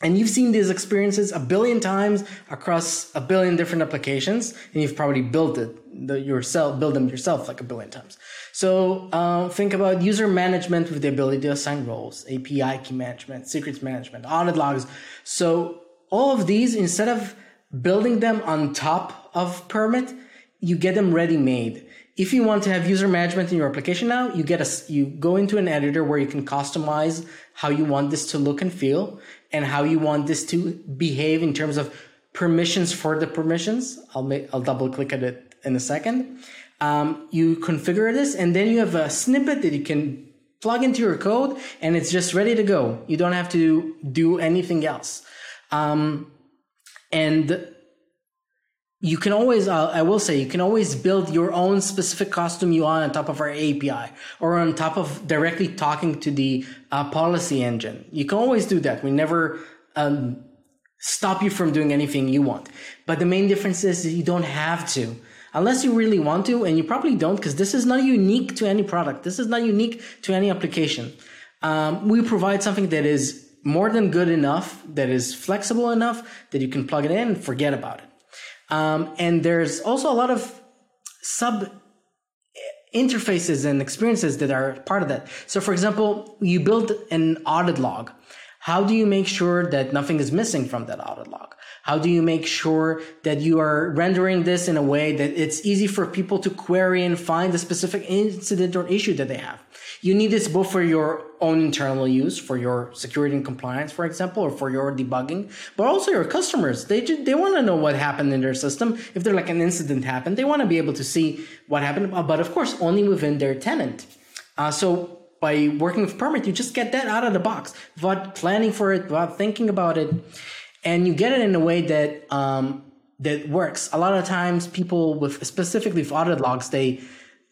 And you've seen these experiences a billion times across a billion different applications, and you've probably built it yourself, build them yourself like a billion times. So uh, think about user management with the ability to assign roles, API key management, secrets management, audit logs. So all of these, instead of building them on top of Permit, you get them ready made. If you want to have user management in your application now, you get a, you go into an editor where you can customize how you want this to look and feel and how you want this to behave in terms of permissions for the permissions. I'll make, I'll double click at it in a second. Um, you configure this and then you have a snippet that you can plug into your code and it's just ready to go. You don't have to do anything else. Um, and you can always, uh, I will say, you can always build your own specific custom UI on top of our API or on top of directly talking to the uh, policy engine. You can always do that. We never um, stop you from doing anything you want. But the main difference is you don't have to. Unless you really want to, and you probably don't, because this is not unique to any product. This is not unique to any application. Um, we provide something that is more than good enough, that is flexible enough that you can plug it in and forget about it. Um, and there's also a lot of sub interfaces and experiences that are part of that. So, for example, you build an audit log. How do you make sure that nothing is missing from that audit log? How do you make sure that you are rendering this in a way that it's easy for people to query and find the specific incident or issue that they have? You need this both for your own internal use, for your security and compliance, for example, or for your debugging, but also your customers. They they want to know what happened in their system. If they're like an incident happened, they want to be able to see what happened, uh, but of course only within their tenant. Uh, so by working with Permit, you just get that out of the box without planning for it, without thinking about it, and you get it in a way that um, that works. A lot of times, people with specifically with audit logs, they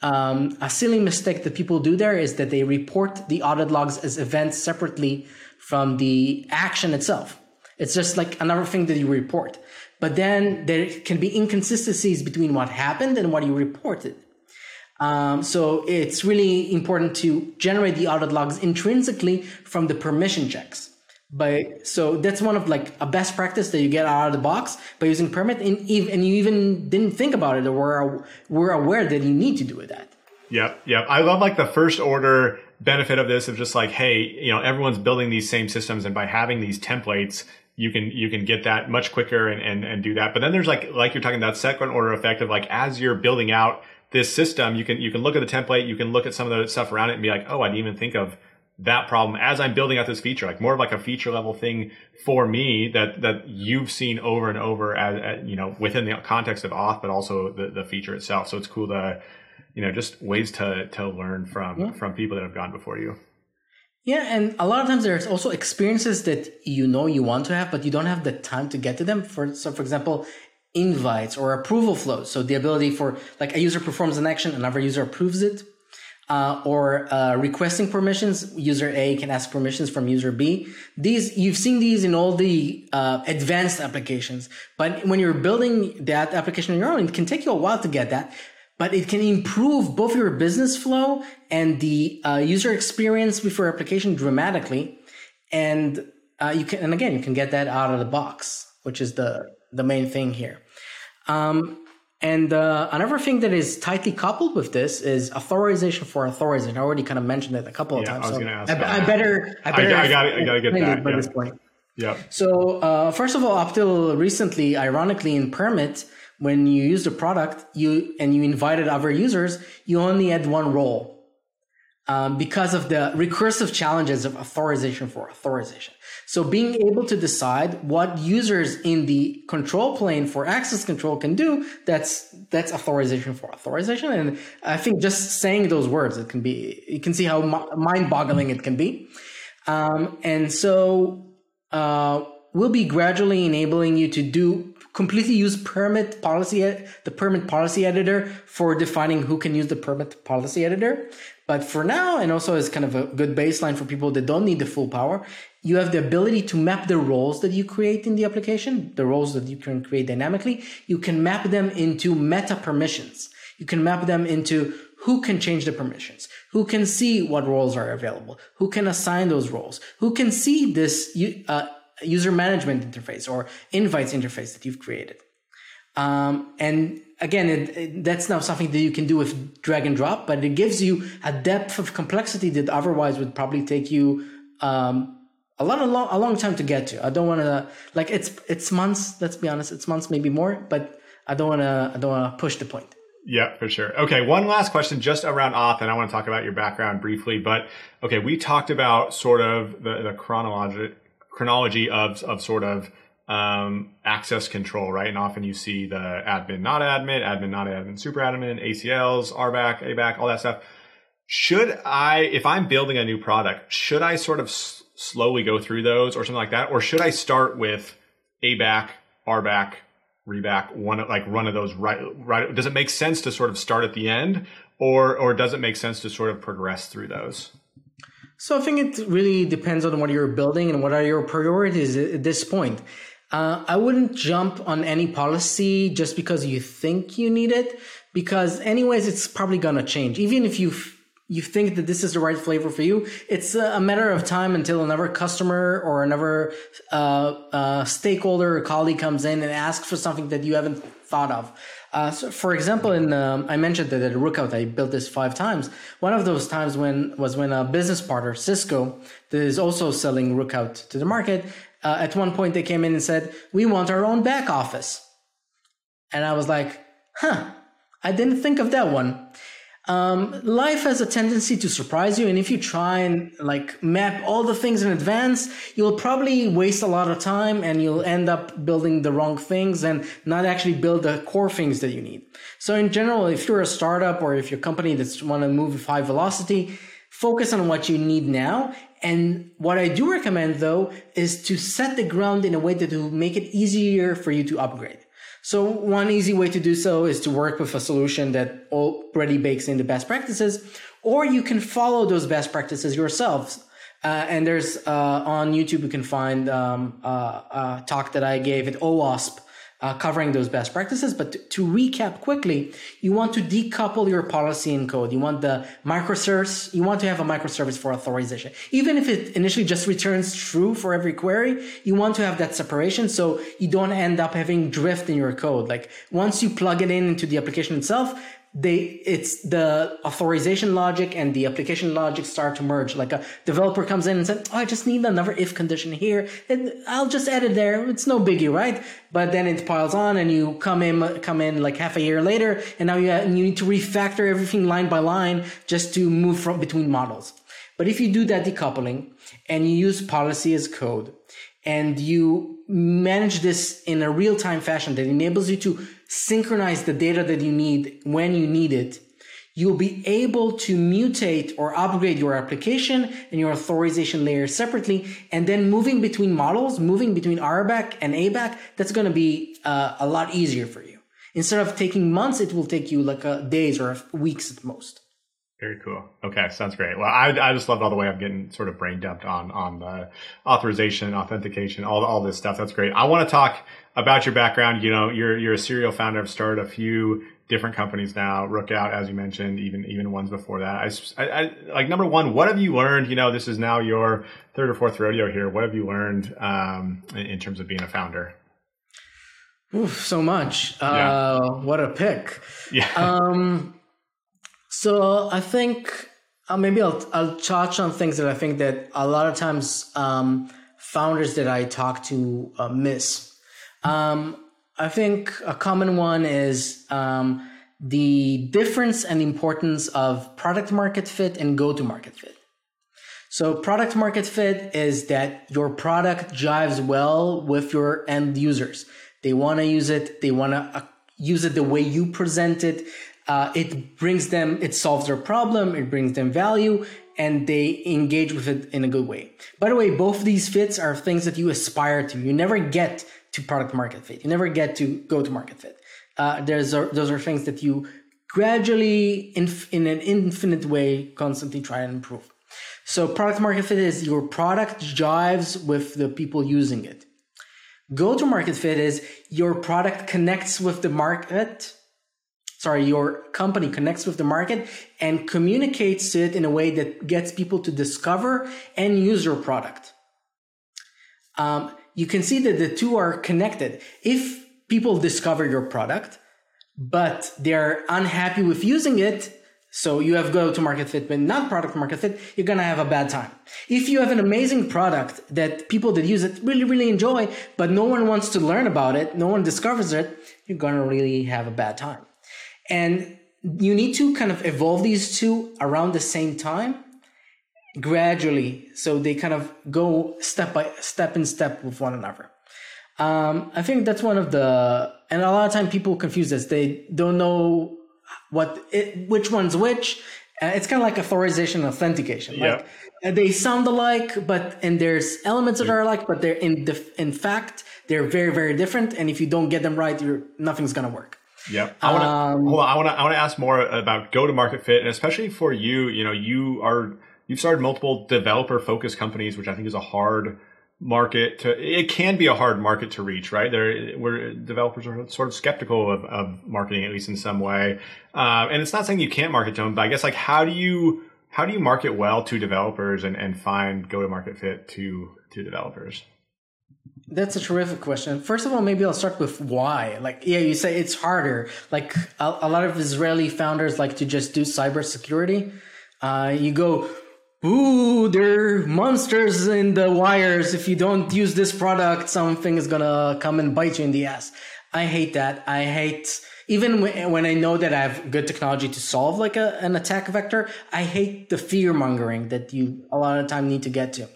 um, a silly mistake that people do there is that they report the audit logs as events separately from the action itself. It's just like another thing that you report. But then there can be inconsistencies between what happened and what you reported. Um, so it's really important to generate the audit logs intrinsically from the permission checks. But so that's one of like a best practice that you get out of the box by using permit, and, and you even didn't think about it or were were aware that you need to do that. Yep, yep. I love like the first order benefit of this of just like, hey, you know, everyone's building these same systems, and by having these templates, you can you can get that much quicker and and, and do that. But then there's like like you're talking about second order effect of like as you're building out this system, you can you can look at the template, you can look at some of the stuff around it, and be like, oh, I didn't even think of that problem as I'm building out this feature, like more of like a feature level thing for me that that you've seen over and over as, as you know within the context of auth, but also the, the feature itself. So it's cool to you know just ways to to learn from yeah. from people that have gone before you. Yeah, and a lot of times there's also experiences that you know you want to have, but you don't have the time to get to them. For so, for example, invites or approval flows. So the ability for like a user performs an action, another user approves it uh, or uh, requesting permissions. User A can ask permissions from user B. These you've seen these in all the uh, advanced applications, but when you're building that application on your own, it can take you a while to get that. But it can improve both your business flow and the uh, user experience with your application dramatically. And uh, you can, and again, you can get that out of the box, which is the the main thing here. Um, and uh, another thing that is tightly coupled with this is authorization for authorization. I already kind of mentioned it a couple of yeah, times. I was so ask. I, I, better, I better. I, I got I got to get that by yeah. this point. Yeah. So uh, first of all, up till recently, ironically, in permit, when you use the product, you and you invited other users, you only had one role. Um, because of the recursive challenges of authorization for authorization. So being able to decide what users in the control plane for access control can do, that's that's authorization for authorization. And I think just saying those words, it can be you can see how mind-boggling it can be. Um, and so uh, we'll be gradually enabling you to do completely use permit policy the permit policy editor for defining who can use the permit policy editor but for now and also as kind of a good baseline for people that don't need the full power you have the ability to map the roles that you create in the application, the roles that you can create dynamically. You can map them into meta permissions. You can map them into who can change the permissions, who can see what roles are available, who can assign those roles, who can see this uh, user management interface or invites interface that you've created. Um, and again, it, it, that's now something that you can do with drag and drop, but it gives you a depth of complexity that otherwise would probably take you um, a lot, a long, a long time to get to. I don't want to like it's it's months. Let's be honest, it's months, maybe more. But I don't want to I don't want to push the point. Yeah, for sure. Okay, one last question just around auth, and I want to talk about your background briefly. But okay, we talked about sort of the, the chronology chronology of of sort of um, access control, right? And often you see the admin, not admin, admin, not admin, super admin, ACLs, RBAC, ABAC, all that stuff. Should I, if I'm building a new product, should I sort of slowly go through those or something like that? Or should I start with ABAC, RBAC, ReBAC, one like one of those right right does it make sense to sort of start at the end or or does it make sense to sort of progress through those? So I think it really depends on what you're building and what are your priorities at this point. Uh, I wouldn't jump on any policy just because you think you need it, because anyways, it's probably gonna change. Even if you you think that this is the right flavor for you, it's a matter of time until another customer or another uh, uh, stakeholder or colleague comes in and asks for something that you haven't thought of. Uh, so for example, in um, I mentioned that at Rookout I built this five times. One of those times when was when a business partner, Cisco, that is also selling Rookout to the market. Uh, at one point, they came in and said, "We want our own back office," and I was like, "Huh." I didn't think of that one. Um, life has a tendency to surprise you, and if you try and like map all the things in advance, you'll probably waste a lot of time and you'll end up building the wrong things and not actually build the core things that you need. So in general, if you're a startup or if you're a company that's want to move with high velocity, focus on what you need now. And what I do recommend though is to set the ground in a way that will make it easier for you to upgrade. So one easy way to do so is to work with a solution that already bakes in the best practices, or you can follow those best practices yourselves. Uh, and there's uh, on YouTube you can find um, uh, a talk that I gave at OWASP uh, covering those best practices. But to, to, recap quickly, you want to decouple your policy and code. You want the microservice, you want to have a microservice for authorization. Even if it initially just returns true for every query, you want to have that separation so you don't end up having drift in your code. Like once you plug it in into the application itself, they it's the authorization logic and the application logic start to merge. Like a developer comes in and says oh i just need another if condition here and i'll just add it there. It's no biggie right? But then it piles on and you come in come in like half a year later and now you, you need to refactor everything line by line just to move from between models. But if you do that decoupling and you use policy as code and you manage this in a real time fashion that enables you to synchronize the data that you need when you need it, you'll be able to mutate or upgrade your application and your authorization layer separately. And then moving between models, moving between RBAC and ABAC, that's going to be uh, a lot easier for you. Instead of taking months, it will take you like uh, days or weeks at most. Very cool. Okay, sounds great. Well, I, I just loved all the way I'm getting sort of brain dumped on on the authorization, authentication, all all this stuff. That's great. I want to talk about your background. You know, you're you're a serial founder. I've started a few different companies now. Rookout, as you mentioned, even even ones before that. I, I, like number one. What have you learned? You know, this is now your third or fourth rodeo here. What have you learned um, in, in terms of being a founder? Oof, so much. Yeah. Uh, what a pick. Yeah. Um, so I think uh, maybe I'll I'll touch on things that I think that a lot of times um, founders that I talk to uh, miss. Um, I think a common one is um, the difference and importance of product market fit and go to market fit. So product market fit is that your product jives well with your end users. They want to use it. They want to uh, use it the way you present it uh, it brings them, it solves their problem, it brings them value, and they engage with it in a good way. By the way, both these fits are things that you aspire to. You never get to product market fit. You never get to go to market fit. Uh, there's those are things that you gradually, in, in an infinite way, constantly try and improve. So product market fit is your product jives with the people using it. Go to market fit is your product connects with the market sorry, your company connects with the market and communicates it in a way that gets people to discover and use your product. Um, you can see that the two are connected. If people discover your product, but they're unhappy with using it, so you have go to market fit, but not product market fit, you're going to have a bad time. If you have an amazing product that people that use it really, really enjoy, but no one wants to learn about it, no one discovers it, you're going to really have a bad time. And you need to kind of evolve these two around the same time gradually so they kind of go step by step in step with one another. Um, i think that's one of the and a lot of time people confuse this. They don't know what it, which one's which. Uh, it's kind of like authorization and authentication. Yeah. like uh, they sound alike but and there's elements that are alike but they're in in fact they're very very different. And if you don't get them right you're nothing's gonna work. Yeah, I want to um, hold on. I want to I want to ask more about go to market fit, and especially for you. You know, you are you've started multiple developer focused companies, which I think is a hard market to. It can be a hard market to reach, right? There, where developers are sort of skeptical of, of marketing, at least in some way. Uh, and it's not saying you can't market to them, but I guess like how do you how do you market well to developers and, and find go to market fit to to developers? That's a terrific question. First of all, maybe I'll start with why. Like, yeah, you say it's harder. Like, a, a lot of Israeli founders like to just do cybersecurity. Uh, you go, ooh, there are monsters in the wires. If you don't use this product, something is gonna come and bite you in the ass. I hate that. I hate even when I know that I have good technology to solve like a, an attack vector. I hate the fear mongering that you a lot of time need to get to.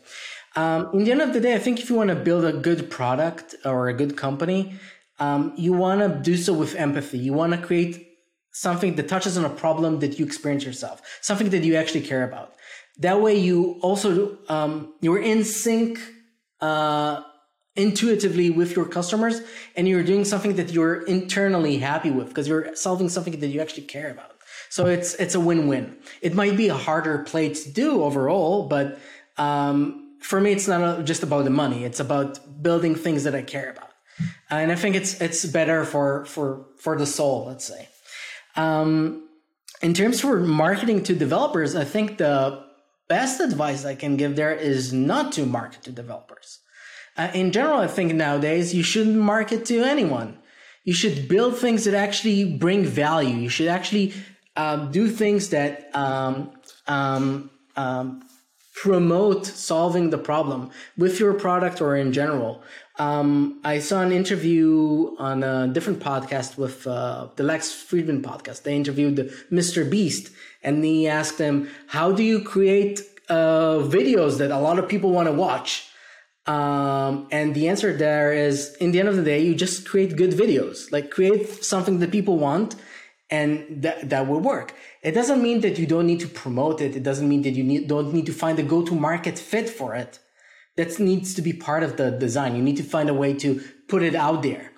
Um, in the end of the day, I think if you want to build a good product or a good company, um, you want to do so with empathy. You want to create something that touches on a problem that you experience yourself, something that you actually care about. That way, you also um, you're in sync uh, intuitively with your customers and you're doing something that you're internally happy with because you're solving something that you actually care about. So it's it's a win-win. It might be a harder play to do overall, but um, for me, it's not just about the money. It's about building things that I care about, and I think it's it's better for for for the soul. Let's say. Um, in terms for marketing to developers, I think the best advice I can give there is not to market to developers. Uh, in general, I think nowadays you shouldn't market to anyone. You should build things that actually bring value. You should actually um, do things that um, um, um, promote solving the problem with your product or in general. Um, I saw an interview on a different podcast with uh, the Lex Fridman podcast. They interviewed Mr. Beast and he asked them, How do you create uh, videos that a lot of people want to watch? Um, and the answer there is, in the end of the day, you just create good videos. Like create something that people want, and that that will work. It doesn't mean that you don't need to promote it. It doesn't mean that you need, don't need to find a go-to-market fit for it. That needs to be part of the design. You need to find a way to put it out there.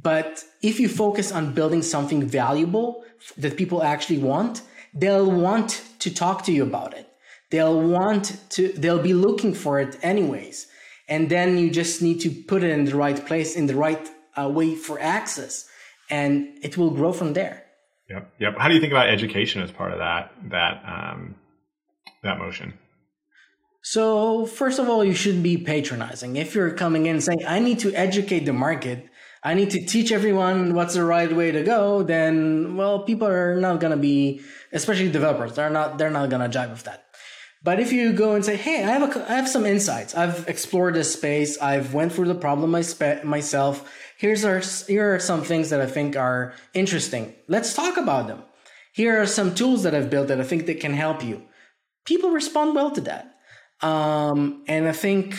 But if you focus on building something valuable that people actually want, they'll want to talk to you about it. They'll want to, they'll be looking for it anyways. And then you just need to put it in the right place in the right uh, way for access. And it will grow from there. Yep. Yep. How do you think about education as part of that that um, that motion? So first of all you shouldn't be patronizing. If you're coming in saying i need to educate the market i need to teach everyone what's the right way to go then well people are not to be especially developers they're not they're not to jive with that but if you go and say, "Hey, I have a, I have some insights. I've explored this space. I've went through the problem myself. Here's our, here are some things that I think are interesting. Let's talk about them. Here are some tools that I've built that I think that can help you." People respond well to that, um, and I think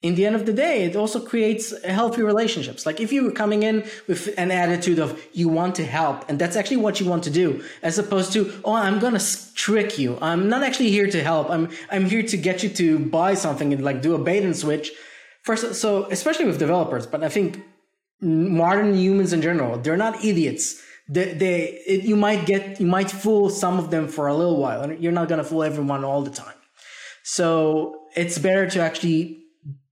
in the end of the day, it also creates healthy relationships. Like if you were coming in with an attitude of you want to help, and that's actually what you want to do, as opposed to oh, I'm gonna trick you. I'm not actually here to help. I'm I'm here to get you to buy something and like do a bait and switch. First, so especially with developers, but I think modern humans in general, they're not idiots. They, they it, you might get you might fool some of them for a little while, and you're not gonna fool everyone all the time. So it's better to actually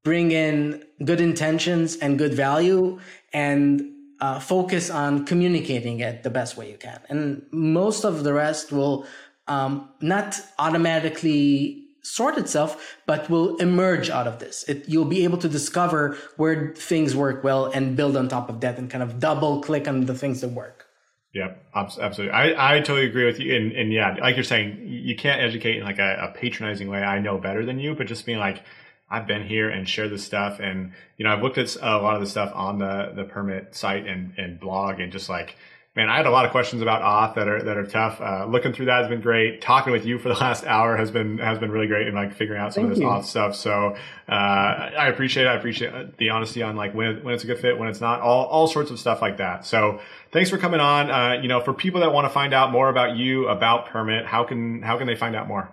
bring in good intentions and good value and uh, focus on communicating it the best way you can. And most of the rest will um, not automatically sort itself, but will emerge out of this. It, you'll be able to discover where things work well and build on top of that and kind of double click on the things that work. Yeah, absolutely. I, I totally agree with you. And, and yeah, like you're saying, you can't educate in like a, a patronizing way. I know better than you, but just being like, I've been here and shared this stuff. And, you know, I've looked at a lot of the stuff on the, the permit site and, and blog and just like, man, I had a lot of questions about auth that are, that are tough. Uh, looking through that has been great. Talking with you for the last hour has been, has been really great and like figuring out some Thank of this you. auth stuff. So, uh, I appreciate it. I appreciate the honesty on like when, when it's a good fit, when it's not, all, all sorts of stuff like that. So thanks for coming on. Uh, you know, for people that want to find out more about you, about permit, how can, how can they find out more?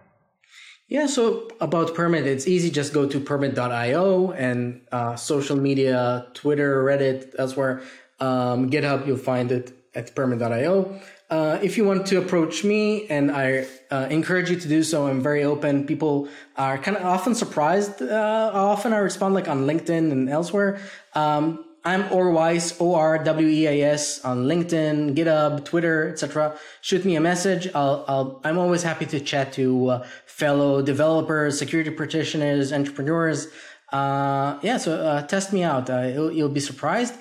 Yeah, so about Permit, it's easy. Just go to permit.io and uh, social media, Twitter, Reddit, elsewhere. Um, GitHub, you'll find it at permit.io. Uh, if you want to approach me, and I uh, encourage you to do so, I'm very open. People are kind of often surprised. Uh, often I respond like on LinkedIn and elsewhere. Um, I'm Or Weis, O R W E I S on LinkedIn, GitHub, Twitter, etc. Shoot me a message. I'll, i am always happy to chat to uh, fellow developers, security practitioners, entrepreneurs. Uh, yeah, so uh, test me out. Uh, you'll, you'll, be surprised.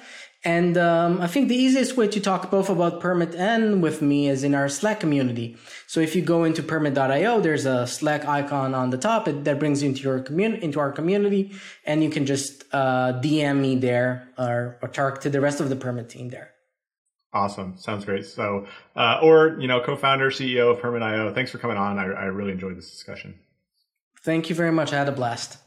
And um, I think the easiest way to talk both about Permit and with me is in our Slack community. So if you go into permit.io, there's a Slack icon on the top that brings you into your community, into our community, and you can just uh, DM me there or, or talk to the rest of the Permit team there. Awesome. Sounds great. So, uh, Or, you know, co-founder, CEO of Permit.io, thanks for coming on. I, I really enjoyed this discussion. Thank you very much. I had a blast.